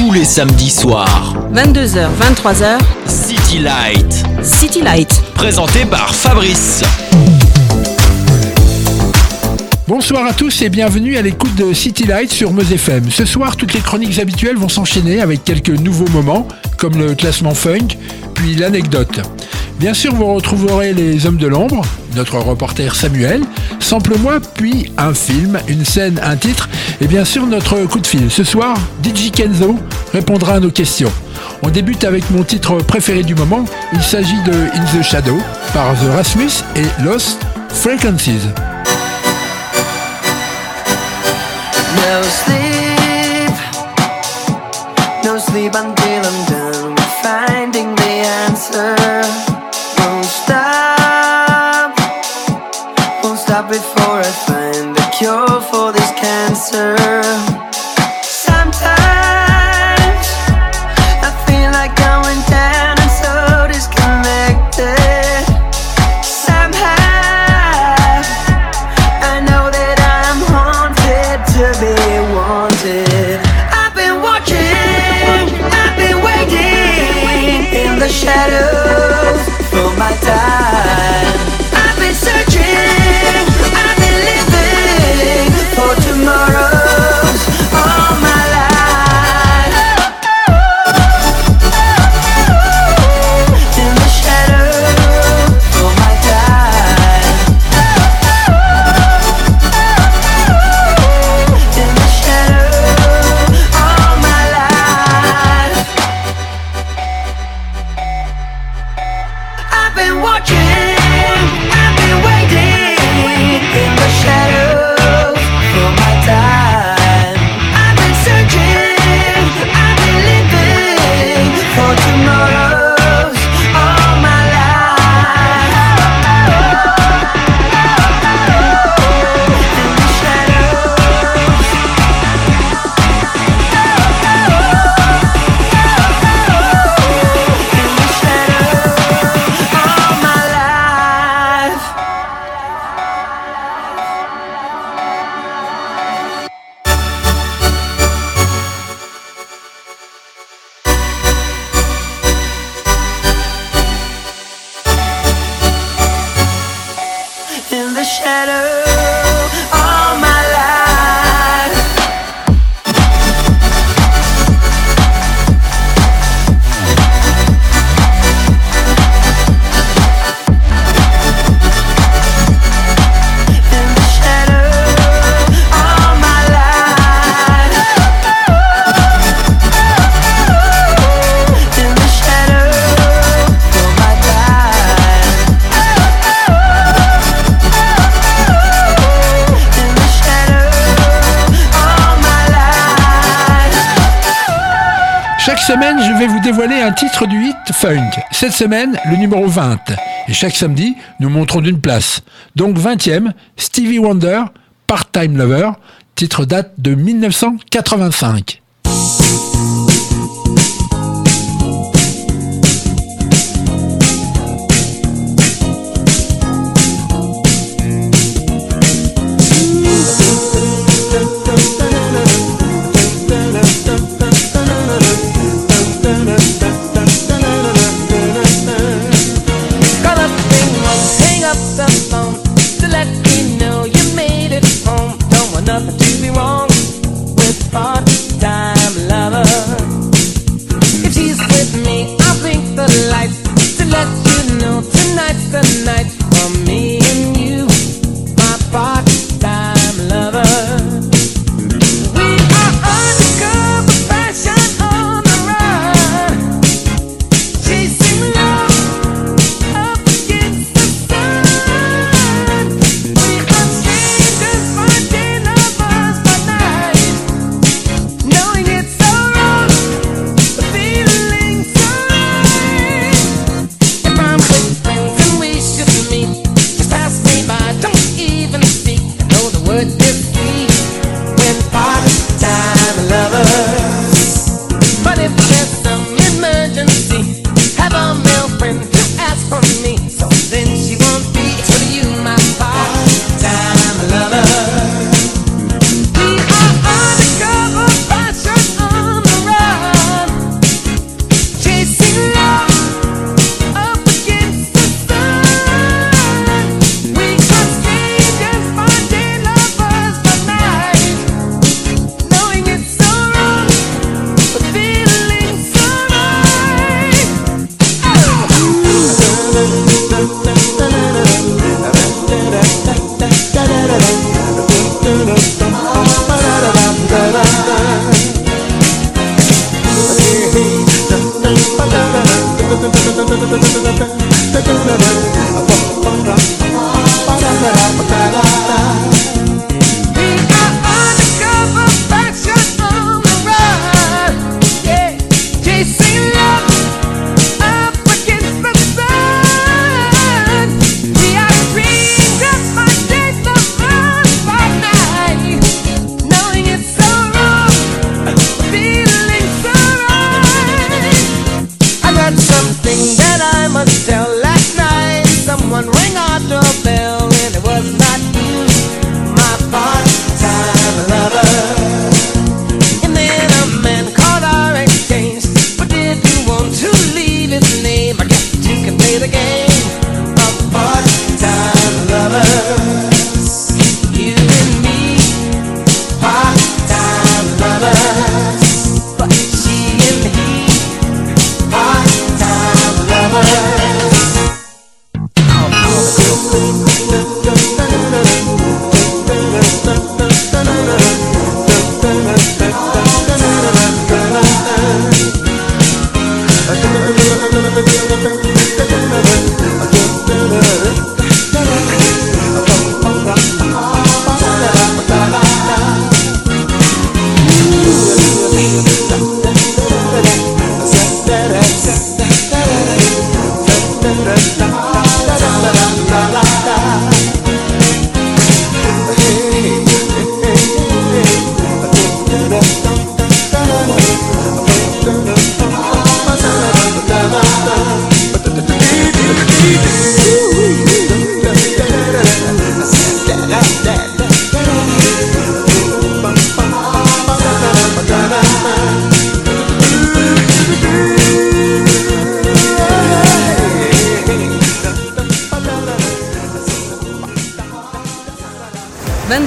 tous les samedis soirs. 22h, 23h, City Light, City Light. présenté par Fabrice. Bonsoir à tous et bienvenue à l'écoute de City Light sur Meuse FM. Ce soir, toutes les chroniques habituelles vont s'enchaîner avec quelques nouveaux moments, comme le classement funk, l'anecdote. Bien sûr, vous retrouverez les hommes de l'ombre, notre reporter Samuel, Sample-moi, puis un film, une scène, un titre, et bien sûr notre coup de fil. Ce soir, DJ Kenzo répondra à nos questions. On débute avec mon titre préféré du moment. Il s'agit de In the Shadow par The Rasmus et Lost Frequencies. No sleep, no sleep answer. Semaine, le numéro 20. Et chaque samedi, nous montrons d'une place. Donc 20e, Stevie Wonder, Part-Time Lover. Titre date de 1985. Call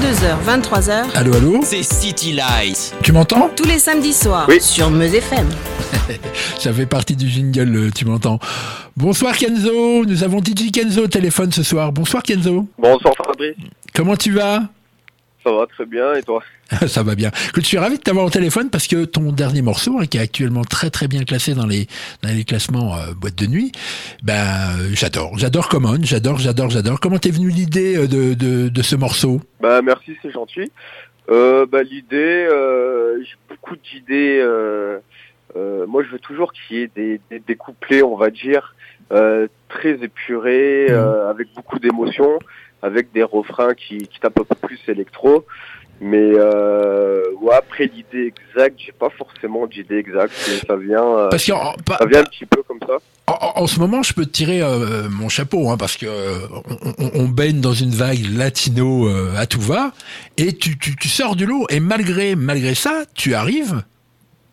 22h, 23h. Allô, allô C'est City Light. Tu m'entends Tous les samedis soirs oui. sur Meuse FM. Ça fait partie du jingle, euh, tu m'entends. Bonsoir Kenzo, nous avons DJ Kenzo au téléphone ce soir. Bonsoir Kenzo. Bonsoir Fabrice. Comment tu vas? Ça va très bien et toi Ça va bien. Je suis ravi de t'avoir au téléphone parce que ton dernier morceau, hein, qui est actuellement très très bien classé dans les, dans les classements euh, boîte de nuit, ben euh, j'adore. J'adore Common, j'adore, j'adore, j'adore. Comment t'es venu l'idée euh, de, de, de ce morceau? Bah merci, c'est gentil. Euh, bah l'idée, j'ai beaucoup d'idées. Moi, je veux toujours qu'il y ait des, des, des couplets, on va dire, très épurés, euh, avec beaucoup d'émotion, avec des refrains qui, qui tapent un peu plus électro. Mais euh, ouais, après l'idée exacte, j'ai pas forcément d'idée exacte, mais ça vient, euh, Parce qu'en pas- ça vient un petit peu comme ça. En, en ce moment, je peux te tirer euh, mon chapeau, hein, parce que euh, on, on- on baigne dans une vague latino euh, à tout va, et tu, tu, tu sors du lot, et malgré malgré ça, tu arrives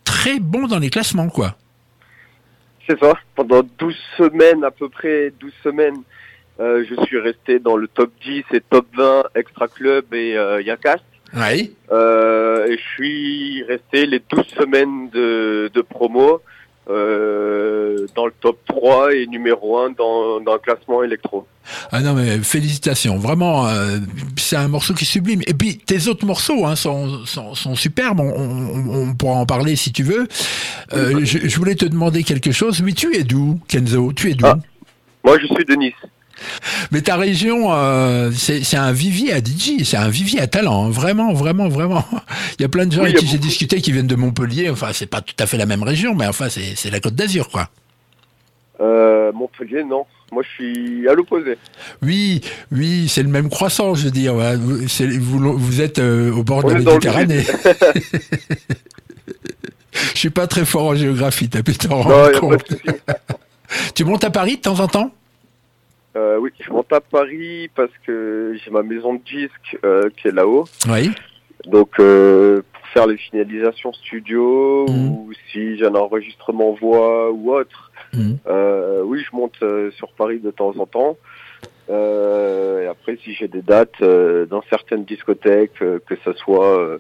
très bon dans les classements, quoi. C'est ça. Pendant 12 semaines, à peu près 12 semaines, euh, je suis resté dans le top 10 et top 20 Extra Club et euh, Yacast. Oui. Euh, et je suis resté les 12 semaines de, de promo euh, dans le top 3 et numéro 1 dans, dans le classement électro. Ah non, mais félicitations, vraiment, euh, c'est un morceau qui est sublime. Et puis tes autres morceaux hein, sont, sont, sont superbes, on, on- on pourra en parler si tu veux. Euh, je, je voulais te demander quelque chose. Oui, tu es d'où, Kenzo? Tu es d'où? Ah. Moi, je suis de Nice. Mais ta région, euh, c'est un vivier à DJ, c'est un vivier à talent, hein. vraiment, vraiment, vraiment. Il y a plein de gens Oui, avec qui j'ai discuté qui viennent de Montpellier. Enfin, c'est pas tout à fait la même région, mais enfin, c'est la Côte d'Azur, quoi. Euh, Montpellier, non. Moi, je suis à l'opposé. Oui, oui, c'est le même croissant, je veux dire. Vous, êtes euh, au bord de la Méditerranée. Je suis pas très fort en géographie, t'as pu t'en rendre compte. Tu montes à Paris de temps en temps? Euh, oui, je monte à Paris parce que j'ai ma maison de disques euh, qui est là-haut. Oui. Donc, euh, pour faire les finalisations studio Mhm. ou si j'ai un enregistrement voix ou autre, euh, oui, je monte euh, sur Paris de temps en temps. Euh, et après, si j'ai des dates euh, dans certaines discothèques, que ce soit euh,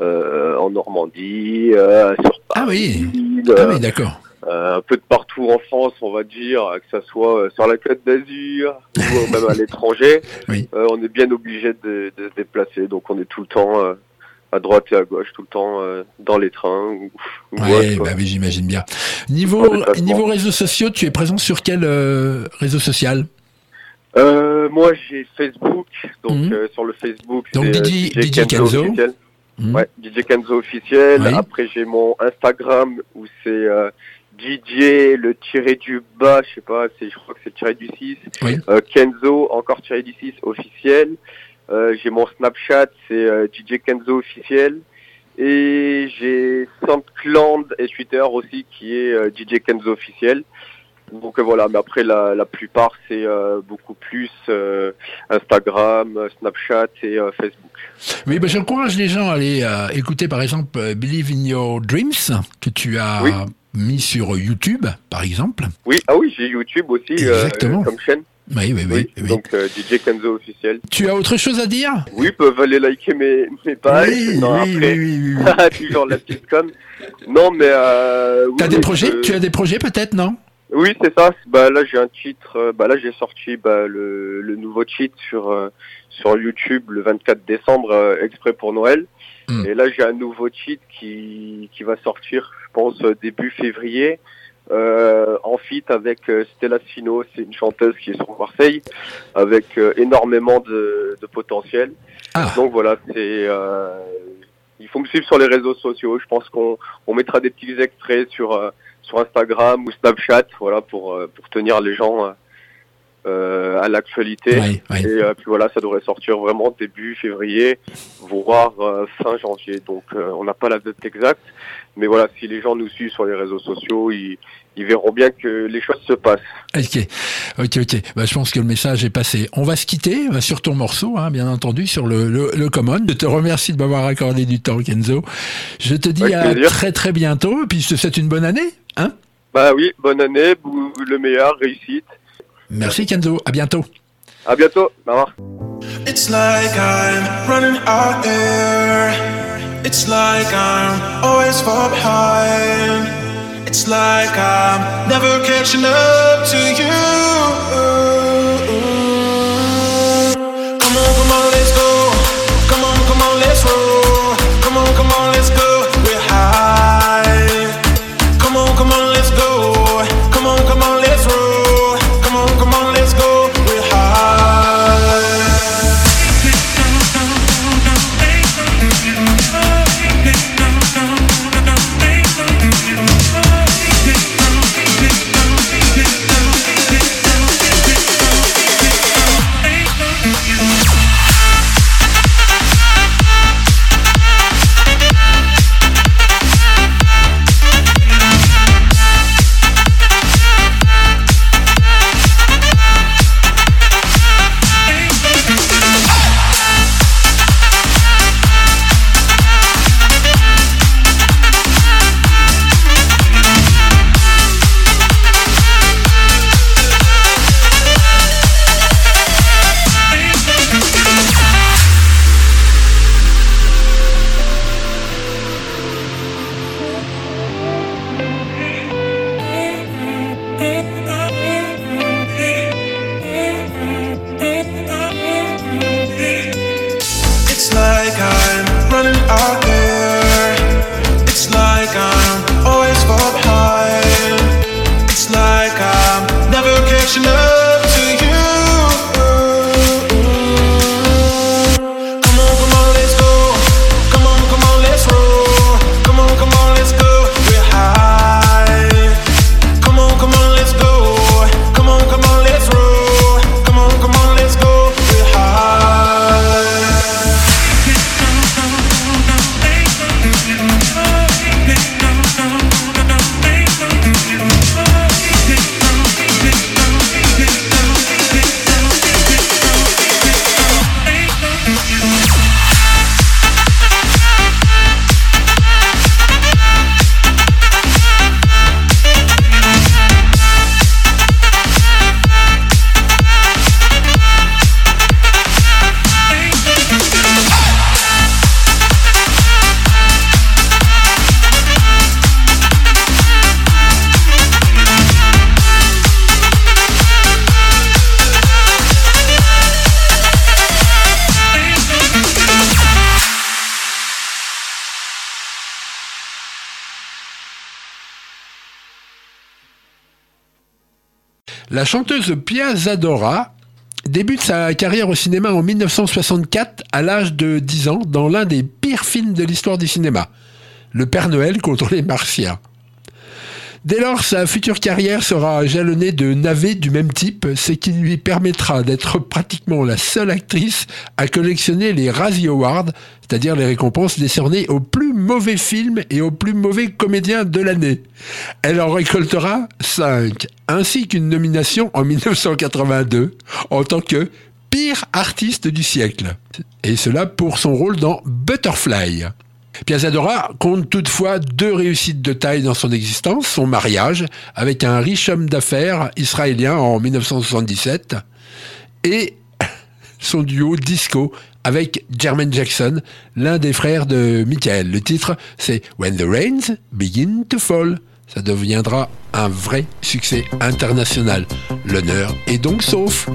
euh, en Normandie, euh, sur Ah oui. Paris, Ah euh, oui, d'accord. Euh, un peu de partout en France, on va dire, que ce soit euh, sur la Côte d'Azur ou euh, même à l'étranger, Oui. euh, on est bien obligé de, de se déplacer. Donc on est tout le temps, euh, à droite et à gauche tout le temps euh, dans les trains. Ou, ou Ouais, bah oui, j'imagine bien. Niveau, niveau réseaux sociaux, tu es présent sur quel euh, réseau social? Euh, moi, j'ai Facebook, donc Mhm. euh, sur le Facebook, Donc, c'est euh, DJ DJ Kenzo. officiel. Hmm. Ouais, DJ Kenzo officiel. Oui. Après, j'ai mon Instagram où c'est euh, DJ le tiré du bas, je sais pas, c'est je crois que c'est tiré du 6. Oui. Euh, Kenzo encore tiré du 6 officiel. Euh, j'ai mon Snapchat, c'est euh, DJ Kenzo officiel. Et j'ai SoundCloud et Twitter aussi qui est DJ Kenzo officiel. Donc voilà, mais après la, la plupart c'est euh, beaucoup plus euh, Instagram, Snapchat et euh, Facebook. Oui, bah, j'encourage les gens à aller écouter par exemple Believe in Your Dreams que tu as Oui. Mis sur YouTube, par exemple. Oui, ah oui, j'ai YouTube aussi euh, comme chaîne. Oui, oui, oui. Donc euh, DJ Kenzo officiel. Tu as autre chose à dire? Oui, ils peuvent aller liker mes, mes pages. oui, Non, oui, après, oui, oui, oui. toujours la petite com. Non, mais euh, des projets? Tu as des projets peut-être, non? Oui, c'est ça. Bah là, j'ai un titre. euh, Bah là, j'ai sorti bah, le, le nouveau cheat sur euh, sur YouTube le 24 décembre, exprès pour Noël. Hmm. Et là, j'ai un nouveau cheat qui qui va sortir, pense, euh, début février. Euh, en feat avec euh, Stella Sino, c'est une chanteuse qui est sur Marseille, avec euh, énormément de, de potentiel. Ah, Donc voilà, c'est il faut me suivre sur les réseaux sociaux. Je pense qu'on on mettra des petits extraits sur sur Instagram ou Snapchat, voilà pour pour tenir les gens euh, à l'actualité. Et euh, puis voilà, ça devrait sortir vraiment début février, voire euh, fin janvier. Donc on n'a pas la date exacte, mais voilà, si les gens nous suivent sur les réseaux sociaux, ils, ils verront bien que les choses se passent. Ok, ok, ok. Bah, je pense que le message est passé. On va se quitter euh, sur ton morceau, hein, bien entendu, sur le, le, le Common. Je te remercie de m'avoir accordé du temps, Kenzo. Je te dis Avec à plaisir. très très bientôt, et puis je te souhaite une bonne année. Hein Bah oui, bonne année, le meilleur, réussite. Merci Kenzo, à bientôt. À bientôt. Au revoir. It's like I'm running out there. It's like I'm always far behind. It's like I'm never catching up to you. La chanteuse Pia Zadora débute sa carrière au cinéma en 1964 à l'âge de 10 ans dans l'un des pires films de l'histoire du cinéma, Le Père Noël contre les Martiens. Dès lors, sa future carrière sera jalonnée de navets du même type, ce qui lui permettra d'être pratiquement la seule actrice à collectionner les Razzie Awards, c'est-à-dire les récompenses décernées aux plus mauvais films et aux plus mauvais comédiens de l'année. Elle en récoltera 5, ainsi qu'une nomination en 1982 en tant que pire artiste du siècle. Et cela pour son rôle dans Butterfly. Piazzadora compte toutefois deux réussites de taille dans son existence, son mariage avec un riche homme d'affaires israélien en 1977 et son duo disco avec Jermaine Jackson, l'un des frères de Michael. Le titre, c'est When the Rains Begin to Fall. Ça deviendra un vrai succès international. L'honneur est donc sauf.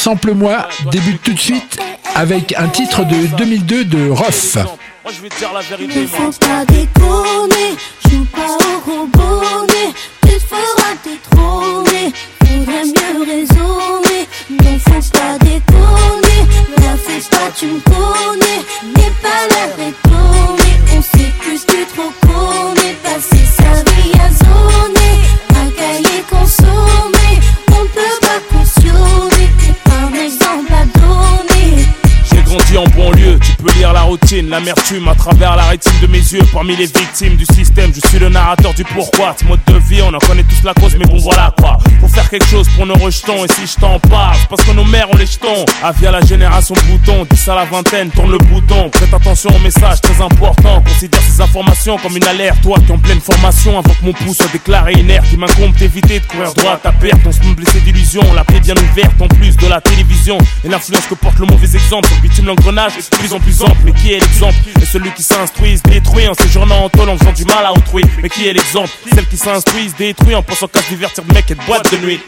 Sample-moi débute tout de suite avec un titre de 2002 de Ruff. Moi, je vais te dire la vérité, Ne faut pas déconner, joue pas au gros bonnet, tu te feras détrôner, faudrait mieux raisonner. Ne faut pas déconner, la fais pas, tu me connais, n'aie pas l'air étonné, routine, l'amertume à travers la rétine de mes yeux. Parmi les victimes du système, je suis le narrateur du pourquoi. Ce mode de vie, on en connaît tous la cause, mais bon voilà quoi. Faut faire quelque chose pour nos rejetons, et si je t'en parle, parce que nos mères ont les jetons. Avis à la génération bouton, 10 à la vingtaine, tourne le bouton. Prête attention au message très important. Considère ces informations comme une alerte. Toi qui en pleine formation, avant que mon pouce soit déclaré inerte, il m'incombe d'éviter de courir droit à ta perte. On se blessé d'illusions, la paix bien ouverte en plus de la télévision. Et l'influence que porte le mauvais exemple, bitume l'engrenage plus en plus ample. Qui est l'exemple Et celui qui s'instruit se détruit en séjournant en tôle en faisant du mal à autrui. Mais qui est l'exemple? Celle qui s'instruit se détruit en pensant qu'à se divertir de mec et boîte de nuit.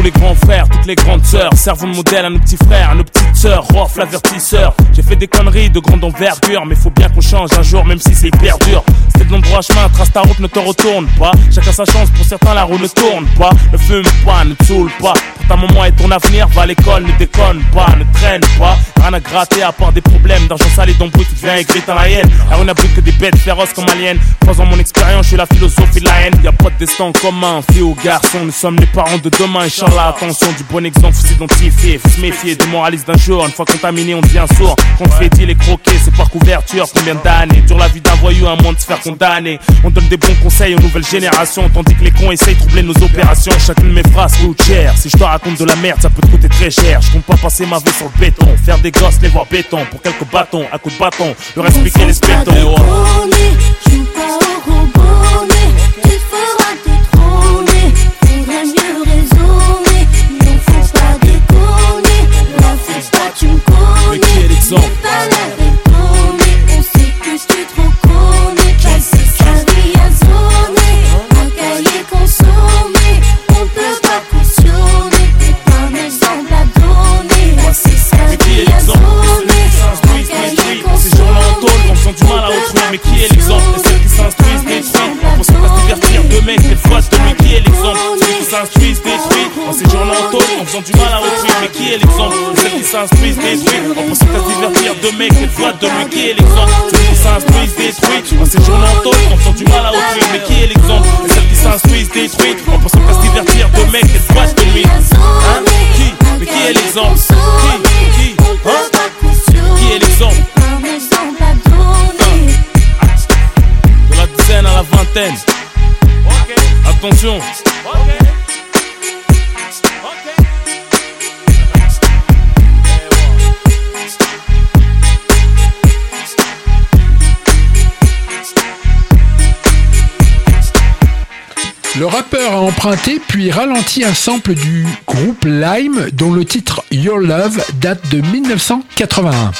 Tous les grands frères, toutes les grandes sœurs, servons de modèle à nos petits frères, à nos petites sœurs, Rof l'avertisseur. J'ai fait des conneries de grande envergure, mais faut bien qu'on change un jour, même si c'est hyper dur. C'était de l'endroit chemin, trace ta route, ne te retourne pas. Chacun sa chance, pour certains la roue ne tourne pas. Ne fume pas, ne saoule pas. Pour ta maman et ton avenir, va à l'école, ne déconne pas, ne traîne pas. Rien à gratter à part des problèmes d'argent sale et d'embrouille, tu deviens aigri dans la haine. La rue n'abrite que des bêtes féroces comme aliens. Croisant mon expérience, je suis la philosophie de la haine. Y a pas de destin commun, fille ou garçon, nous sommes les parents de demain. Inch'Allah, attention, du bon exemple, faut s'identifier, faut se méfier des moralistes d'un jour. Une fois contaminé, on devient sourd. Qu'on te fait les croquer, c'est par couverture, combien d'années? Dure la vie d'un voyou, un moins de se faire condamner. On donne des bons conseils aux nouvelles générations, tandis que les cons essayent de troubler nos opérations. Chacune de mes phrases coûte cher. Si je te raconte de la merde, ça peut te coûter très cher. Je compte pas passer ma vie sur le béton, faire des gosses, les voir béton, pour quelques bâtons, à coups de bâton, leur expliquer les spétons. Qui en faisant du mal à autrui. Mais qui est l'exemple? Et Celles qui s'instruisent, détruits, en pensant qu'à se divertir de mecs, des fois de lui. Qui est l'exemple? Ceux qui s'instruisent, détruits, ces gens-là en tôle, en faisant du mal à autrui. Mais qui est l'exemple? Et Celles qui s'instruisent, détruits, en pensant qu'à se divertir de mecs, des fois de lui. Hein? Qui? Mais qui est l'exemple? Qui? Qui? Hein? Qui est l'exemple? À donner. De la dizaine à la vingtaine. Attention. Le rappeur a emprunté puis ralenti un sample du groupe Lime dont le titre Your Love date de 1981.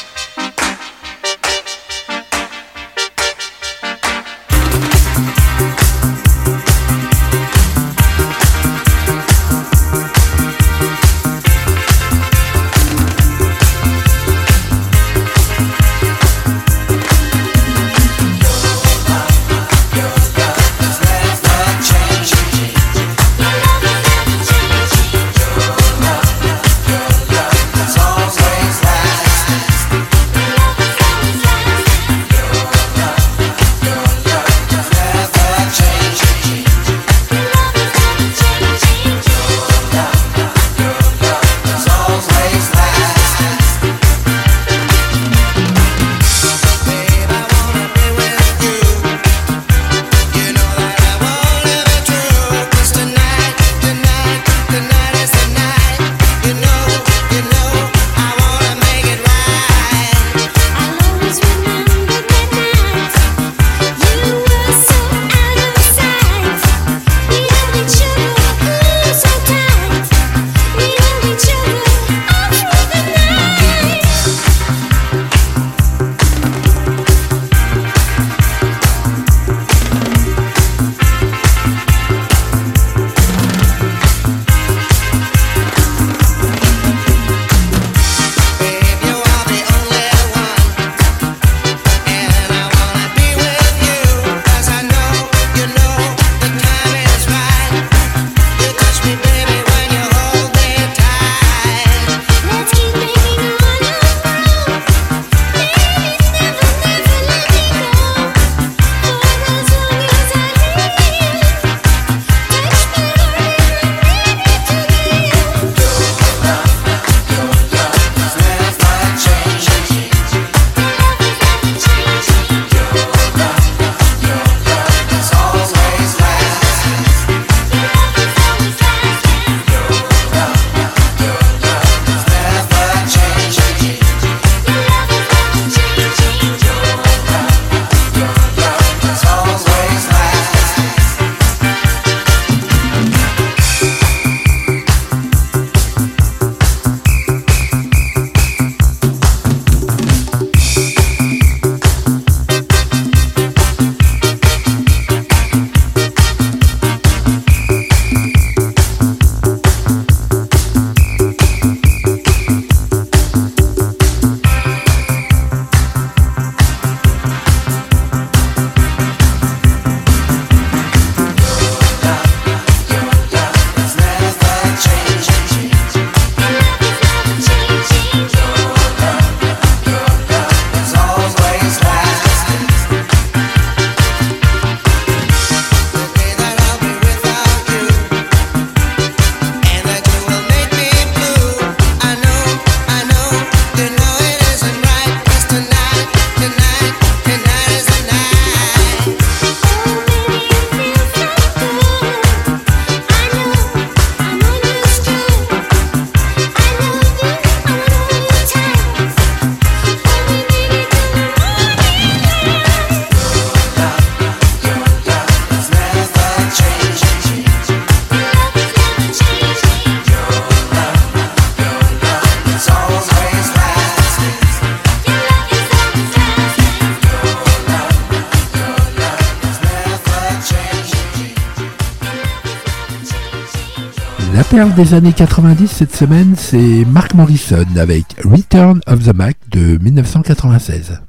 Rock'n'Roll des années 90 cette semaine, c'est Mark Morrison avec Return of the Mac de 1996.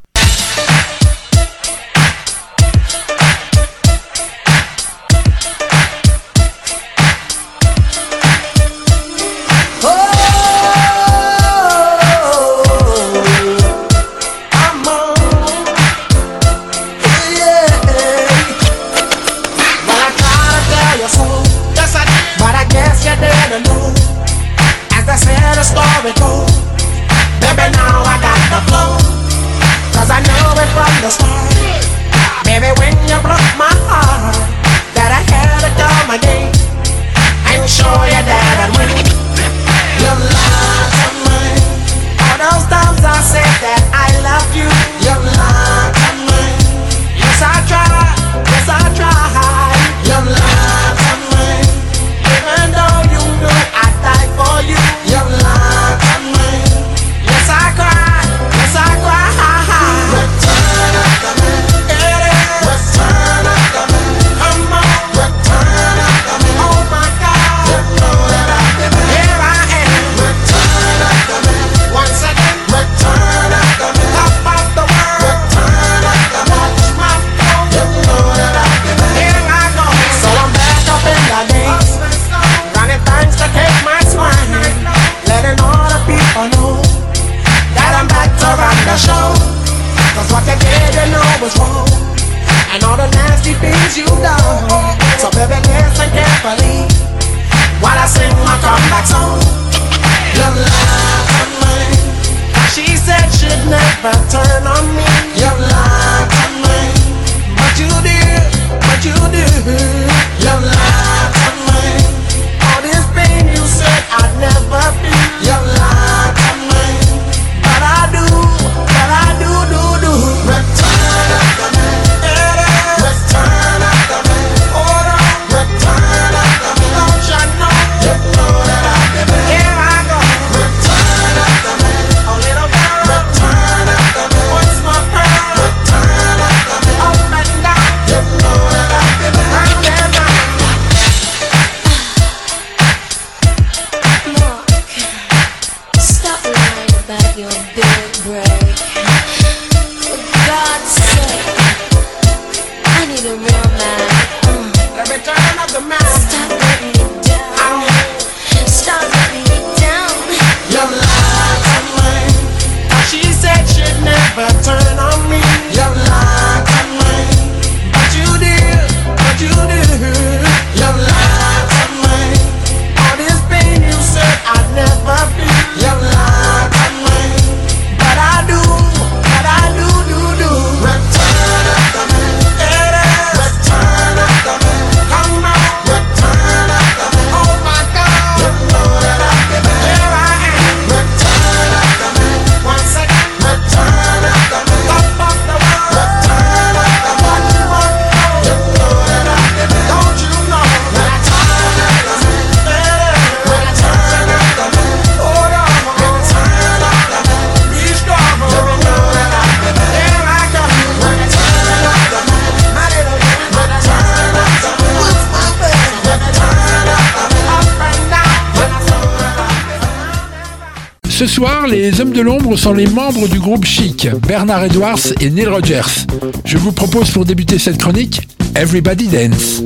les Hommes de l'Ombre sont les membres du groupe Chic, Bernard Edwards et Neil Rogers. Je vous propose pour débuter cette chronique Everybody Dance.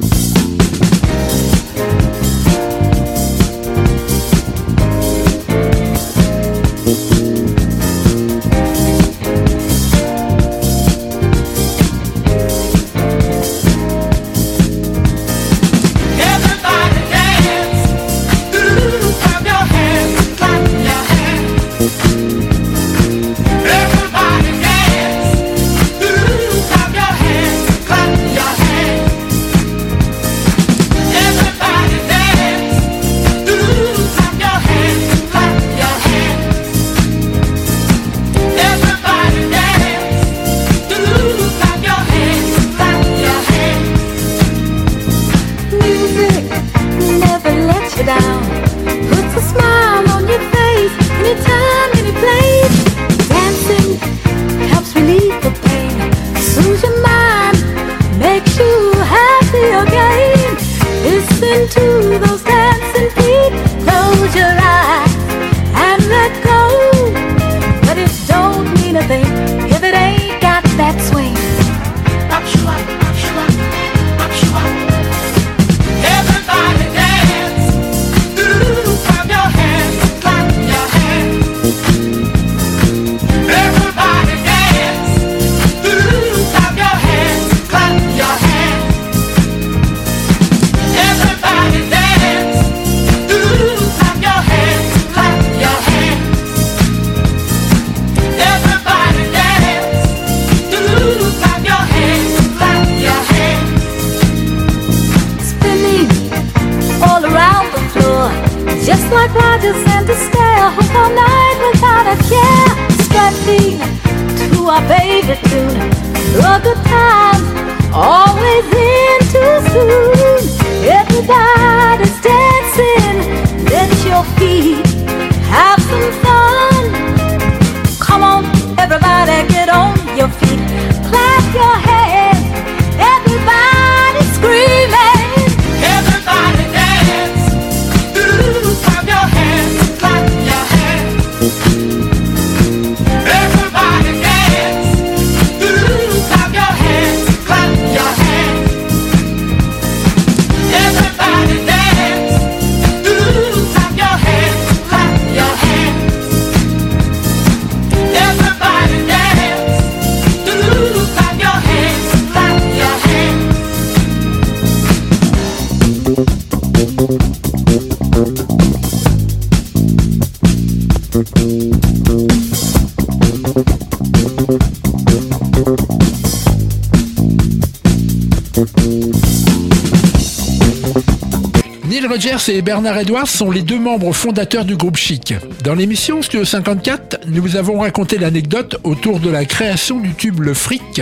Et Bernard Edwards sont les deux membres fondateurs du groupe Chic. Dans l'émission Studio 54, nous vous avons raconté l'anecdote autour de la création du tube Le Fric,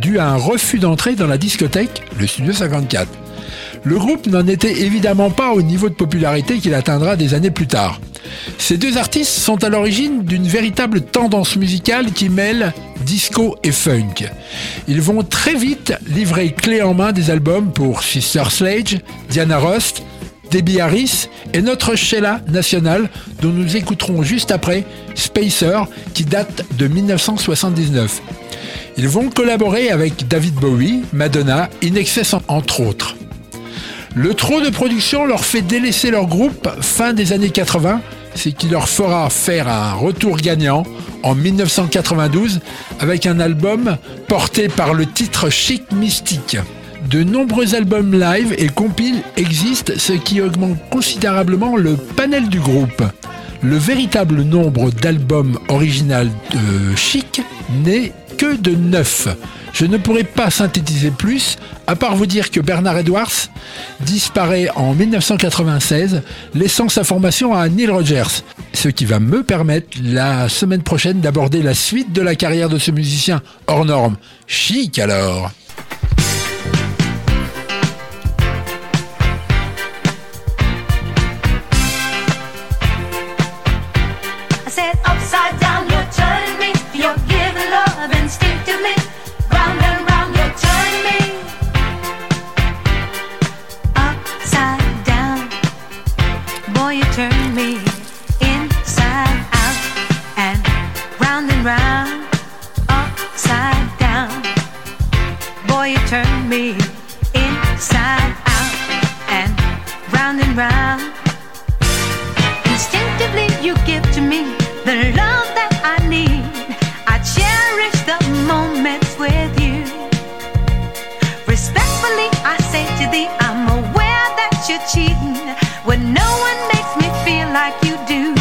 dû à un refus d'entrée dans la discothèque, le Studio 54. Le groupe n'en était évidemment pas au niveau de popularité qu'il atteindra des années plus tard. Ces deux artistes sont à l'origine d'une véritable tendance musicale qui mêle disco et funk. Ils vont très vite livrer clé en main des albums pour Sister Sledge, Diana Ross, Debbie Harris et notre Sheila nationale dont nous écouterons juste après Spacer qui date de 1979. Ils vont collaborer avec David Bowie, Madonna, Inexcess entre autres. Le trop de production leur fait délaisser leur groupe fin des années 80, ce qui leur fera faire un retour gagnant en 1992 avec un album porté par le titre Chic Mystique. De nombreux albums live et compiles existent, ce qui augmente considérablement le panel du groupe. Le véritable nombre d'albums original de Chic n'est que de 9. Je ne pourrais pas synthétiser plus, à part vous dire que Bernard Edwards disparaît en 1996, laissant sa formation à Neil Rogers. Ce qui va me permettre la semaine prochaine d'aborder la suite de la carrière de ce musicien hors norme. Chic alors round and round. Instinctively, you give to me the love that I need. I cherish the moments with you. Respectfully, I say to thee, I'm aware that you're cheating when no one makes me feel like you do.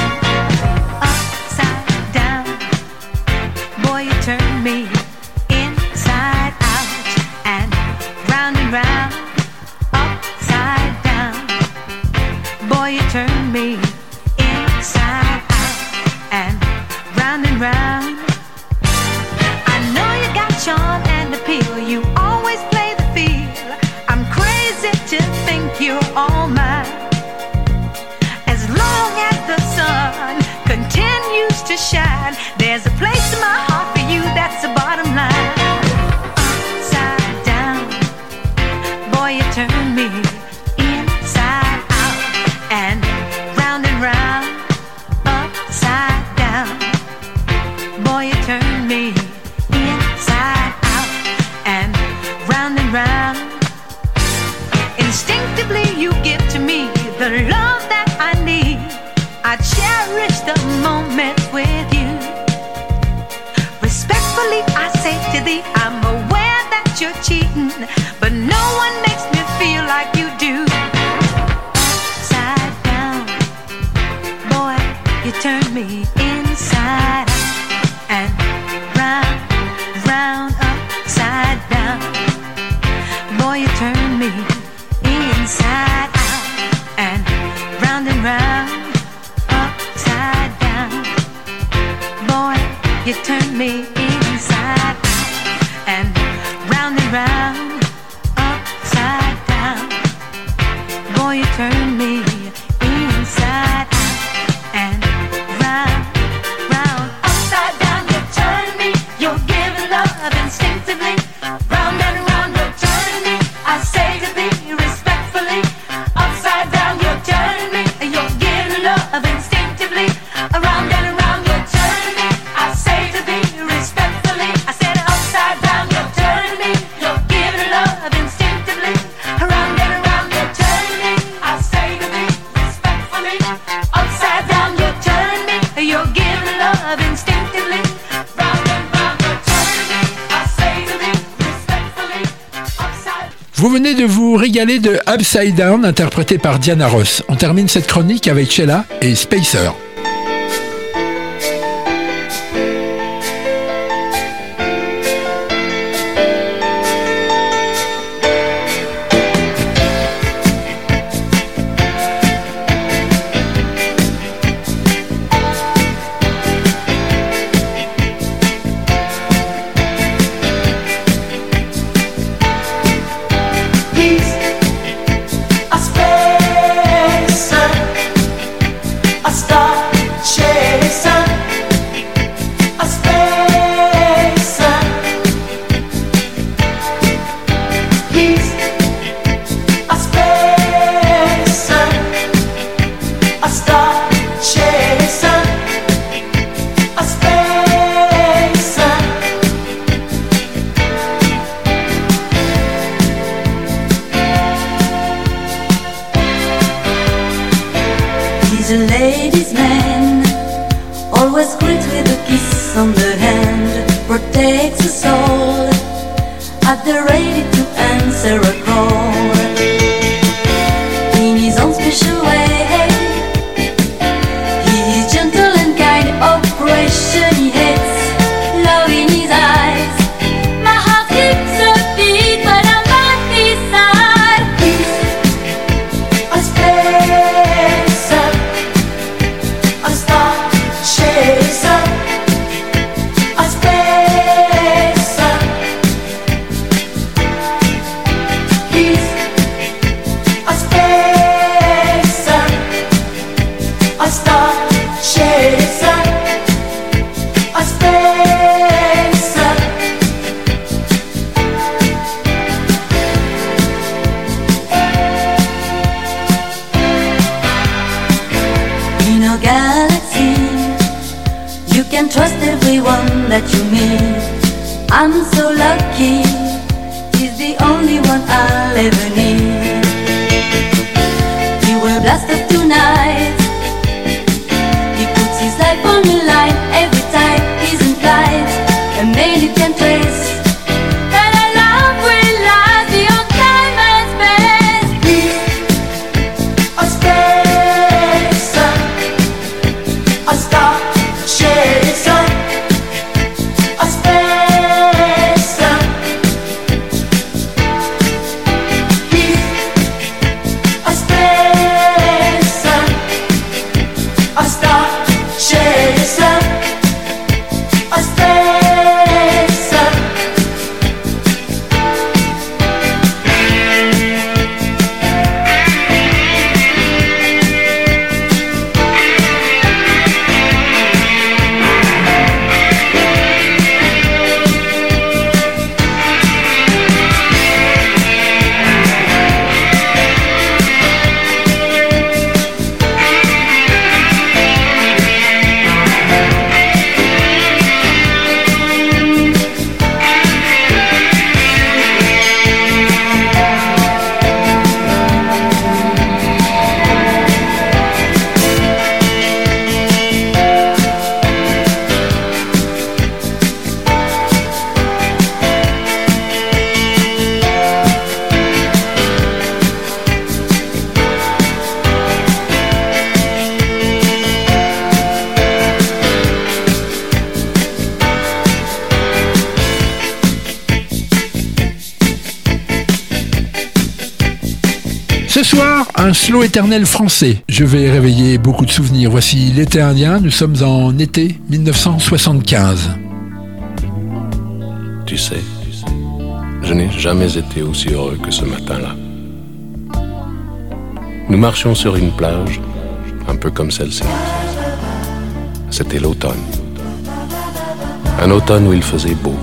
De Upside Down, interprété par Diana Ross. On termine cette chronique avec Sheila et Spacer. The a ladies' man, always greet with a kiss on the hand, protects us all, at the ready to answer a call. français. Je vais réveiller beaucoup de souvenirs. Voici l'été indien, nous sommes en été 1975. Tu sais, je n'ai jamais été aussi heureux que ce matin-là. Nous marchions sur une plage, un peu comme celle-ci. C'était l'automne. Un automne où il faisait beau,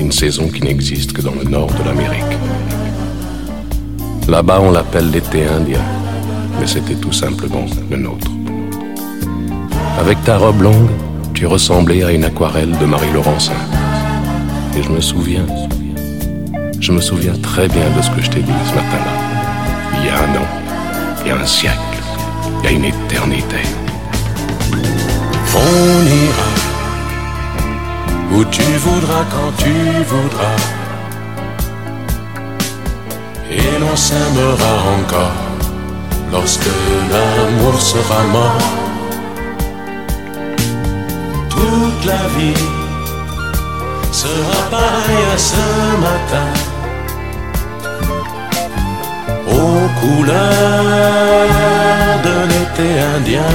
une saison qui n'existe que dans le nord de l'Amérique. Là-bas, on l'appelle l'été indien, mais c'était tout simplement le nôtre. Avec ta robe longue, tu ressemblais à une aquarelle de Marie Laurencin. Et je me souviens, je me souviens très bien de ce que je t'ai dit ce matin-là. Il y a un an, il y a un siècle, il y a une éternité. On ira où tu voudras quand tu voudras. Et l'on s'aimera encore lorsque l'amour sera mort. Toute la vie sera pareille à ce matin. Aux couleurs de l'été indien.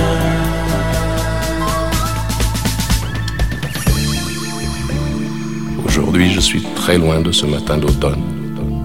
Aujourd'hui, je suis très loin de ce matin d'automne,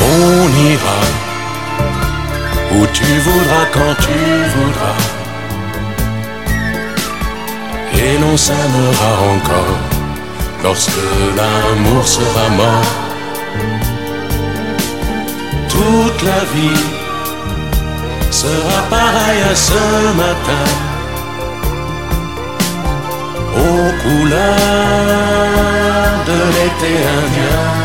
On ira où tu voudras quand tu voudras. Et l'on s'aimera encore lorsque l'amour sera mort. Toute la vie sera pareille à ce matin. Aux couleurs de l'été indien.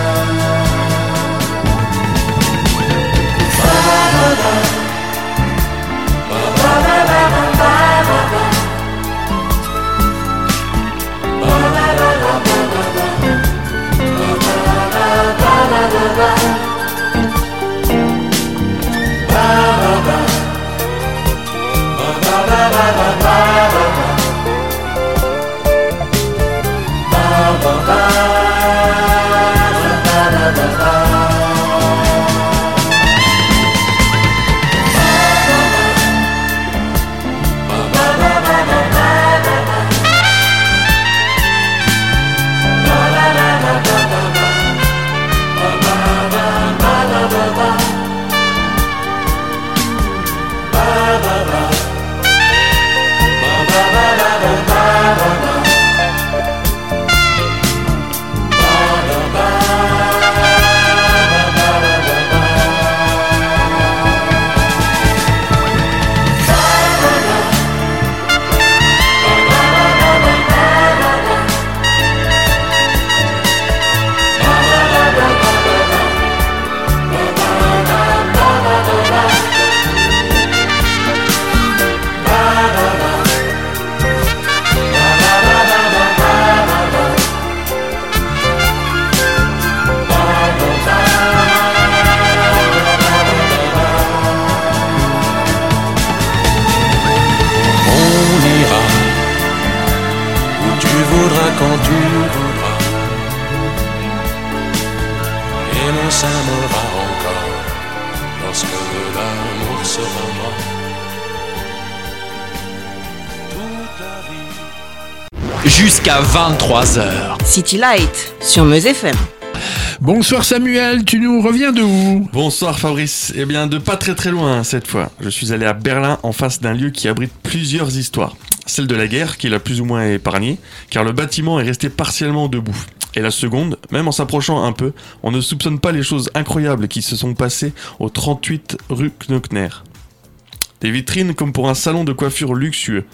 Vie. Jusqu'à 23h. City Light sur Meuse FM. Bonsoir Samuel, tu nous reviens de où? Bonsoir Fabrice. Eh bien, de pas très très loin cette fois. Je suis allé à Berlin en face d'un lieu qui abrite plusieurs histoires. Celle de la guerre, qui l'a plus ou moins épargnée, car le bâtiment est resté partiellement debout. Et la seconde, même en s'approchant un peu, on ne soupçonne pas les choses incroyables qui se sont passées au 38 rue Knockner. Des vitrines comme pour un salon de coiffure luxueux.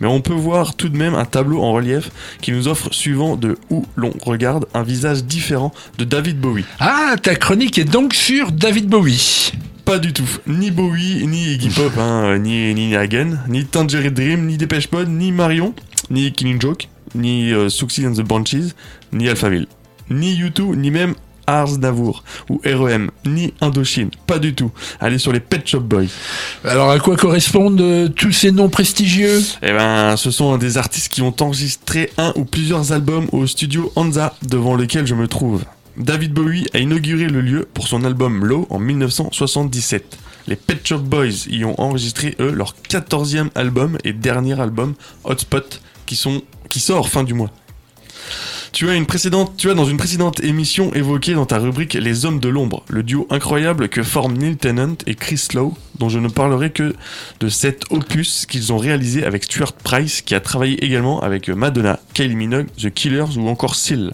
Mais on peut voir tout de même un tableau en relief qui nous offre, suivant de où l'on regarde, un visage différent de David Bowie. Ah, ta chronique est donc sur David Bowie. Pas du tout. Ni Bowie, ni Iggy Pop, hein, ni ni Hagen, ni Tangerine Dream, ni Dépêche Mode, ni Marion, ni Killing Joke, ni euh, Succeed and the Branches, ni Alphaville, ni U2, ni même Ars Navour ou REM, ni Indochine, pas du tout. Allez sur les Pet Shop Boys. Alors à quoi correspondent euh, tous ces noms prestigieux? Eh ben, ce sont des artistes qui ont enregistré un ou plusieurs albums au studio Hansa, devant lequel je me trouve. David Bowie a inauguré le lieu pour son album Low en 1977. Les Pet Shop Boys y ont enregistré, eux, leur 14e album et dernier album, Hotspot, qui, sont, qui sort fin du mois. Tu as, dans une précédente émission évoqué dans ta rubrique Les Hommes de l'Ombre, le duo incroyable que forment Neil Tennant et Chris Lowe, dont je ne parlerai que de cet opus qu'ils ont réalisé avec Stuart Price, qui a travaillé également avec Madonna, Kylie Minogue, The Killers ou encore Seal.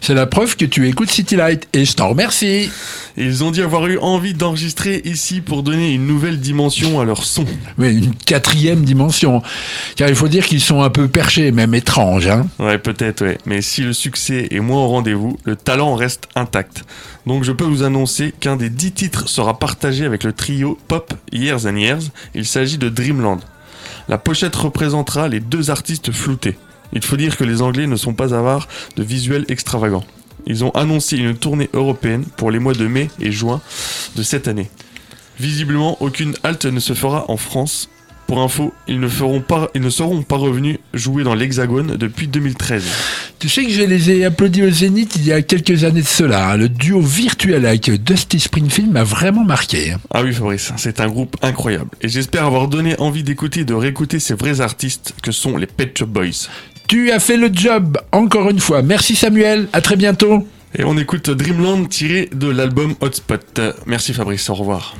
C'est la preuve que tu écoutes City Light et je t'en remercie. Ils ont dit avoir eu envie d'enregistrer ici pour donner une nouvelle dimension à leur son. Mais une quatrième dimension. Car il faut dire qu'ils sont un peu perchés, même étranges. Hein Ouais, peut-être, ouais. Mais si le succès est moins au rendez-vous, le talent reste intact. Donc je peux vous annoncer qu'un des dix titres sera partagé avec le trio Pop Years and Years. Il s'agit de Dreamland. La pochette représentera les deux artistes floutés. Il faut dire que les Anglais ne sont pas avares de visuels extravagants. Ils ont annoncé une tournée européenne pour les mois de mai et juin de cette année. Visiblement, aucune halte ne se fera en France. Pour info, ils ne, feront pas, ils ne seront pas revenus jouer dans l'Hexagone depuis 2013. Tu sais que je les ai applaudis au Zénith il y a quelques années de cela. hein. Le duo virtuel avec Dusty Springfield m'a vraiment marqué. hein. Ah oui Fabrice, c'est un groupe incroyable. Et j'espère avoir donné envie d'écouter et de réécouter ces vrais artistes que sont les Pet Shop Boys. Tu as fait le job, encore une fois. Merci Samuel, à très bientôt. Et on écoute Dreamland tiré de l'album Hotspot. Merci Fabrice, au revoir.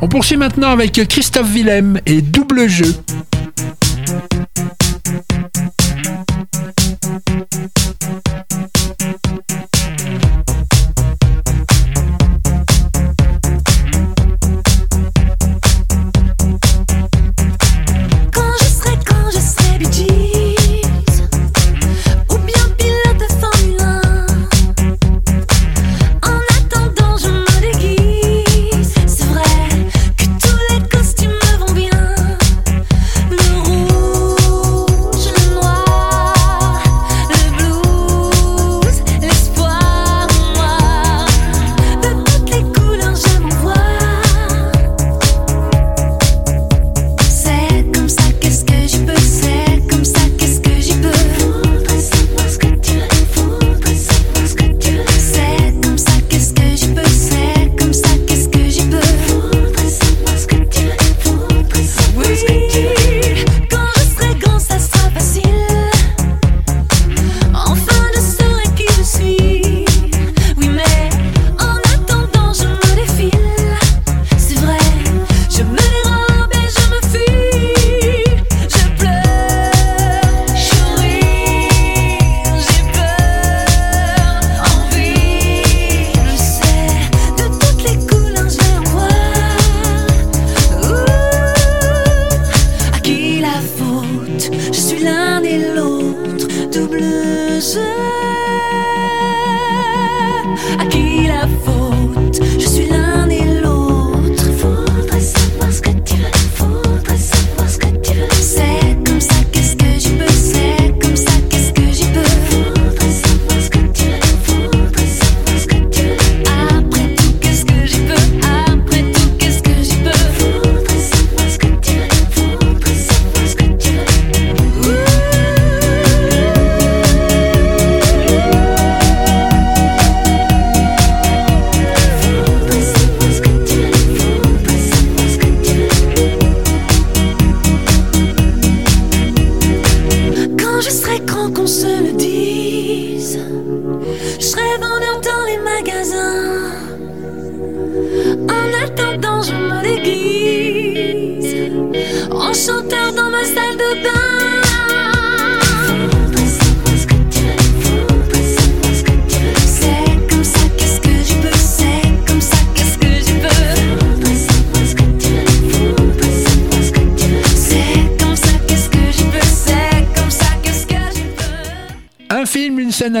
On poursuit maintenant avec Christophe Willem et Double Jeu.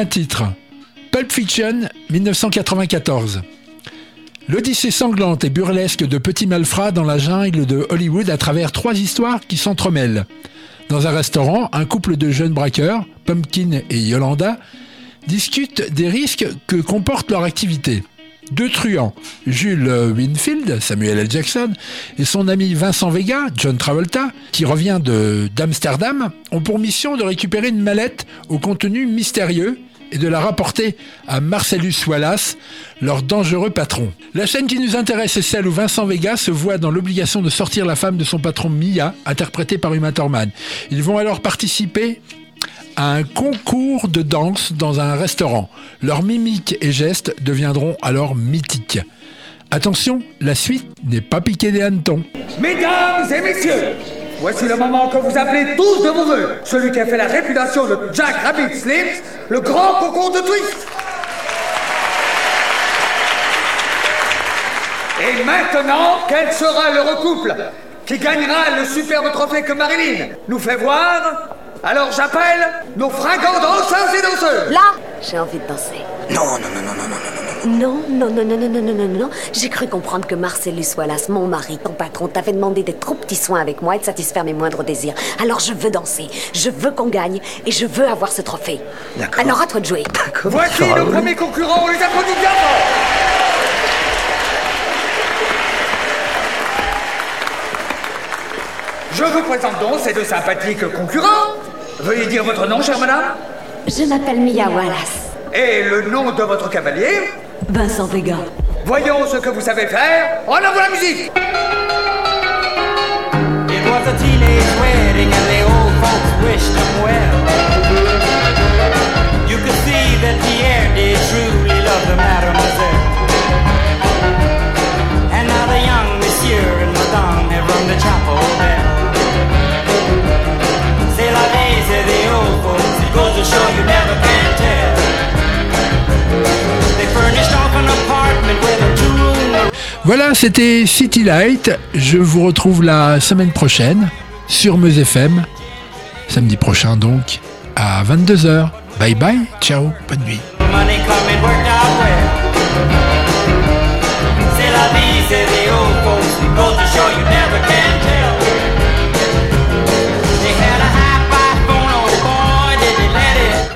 Titre. Pulp Fiction, 1994. L'odyssée sanglante et burlesque de petits malfrats dans la jungle de Hollywood à travers trois histoires qui s'entremêlent. Dans un restaurant, un couple de jeunes braqueurs, Pumpkin et Yolanda, discutent des risques que comporte leur activité. Deux truands, Jules Winfield, Samuel L. Jackson, et son ami Vincent Vega, John Travolta, qui revient d'Amsterdam, ont pour mission de récupérer une mallette au contenu mystérieux et de la rapporter à Marcellus Wallace, leur dangereux patron. La scène qui nous intéresse est celle où Vincent Vega se voit dans l'obligation de sortir la femme de son patron Mia, interprétée par Uma Thurman. Ils vont alors participer à un concours de danse dans un restaurant. Leurs mimiques et gestes deviendront alors mythiques. Attention, la suite n'est pas piquée des hannetons. Mesdames et messieurs, voici le moment que vous appelez tous de vos voeux. Celui qui a fait la réputation de Jack Rabbit Slims, le grand concours de twist. Et maintenant, quel sera le recouple qui gagnera le superbe trophée que Marilyn nous fait voir? Alors j'appelle nos fringants danseurs et danseuses. Là, j'ai envie de danser. Non, non, non, non, non, non, non. Non, non, non, non, non, non, non, non, non. J'ai cru comprendre que Marcellus Wallace, mon mari, ton patron, t'avait demandé des trop petits soins avec moi et de satisfaire mes moindres désirs. Alors je veux danser, je veux qu'on gagne et je veux avoir ce trophée. D'accord. Alors à toi de jouer. Voici le premier concurrent, on les applaudit bien. Je vous présente donc ces deux sympathiques concurrents. Veuillez dire votre nom, chère madame. Je m'appelle Mia Wallace. Et le nom de votre cavalier Vincent Vega. Voyons ce que vous savez faire. En avant la musique It was a teenage wedding and the old folks wished them well. Voilà, c'était City Light. Je vous retrouve la semaine prochaine sur Meuse FM. Samedi prochain donc à 22h. Bye bye, ciao, bonne nuit.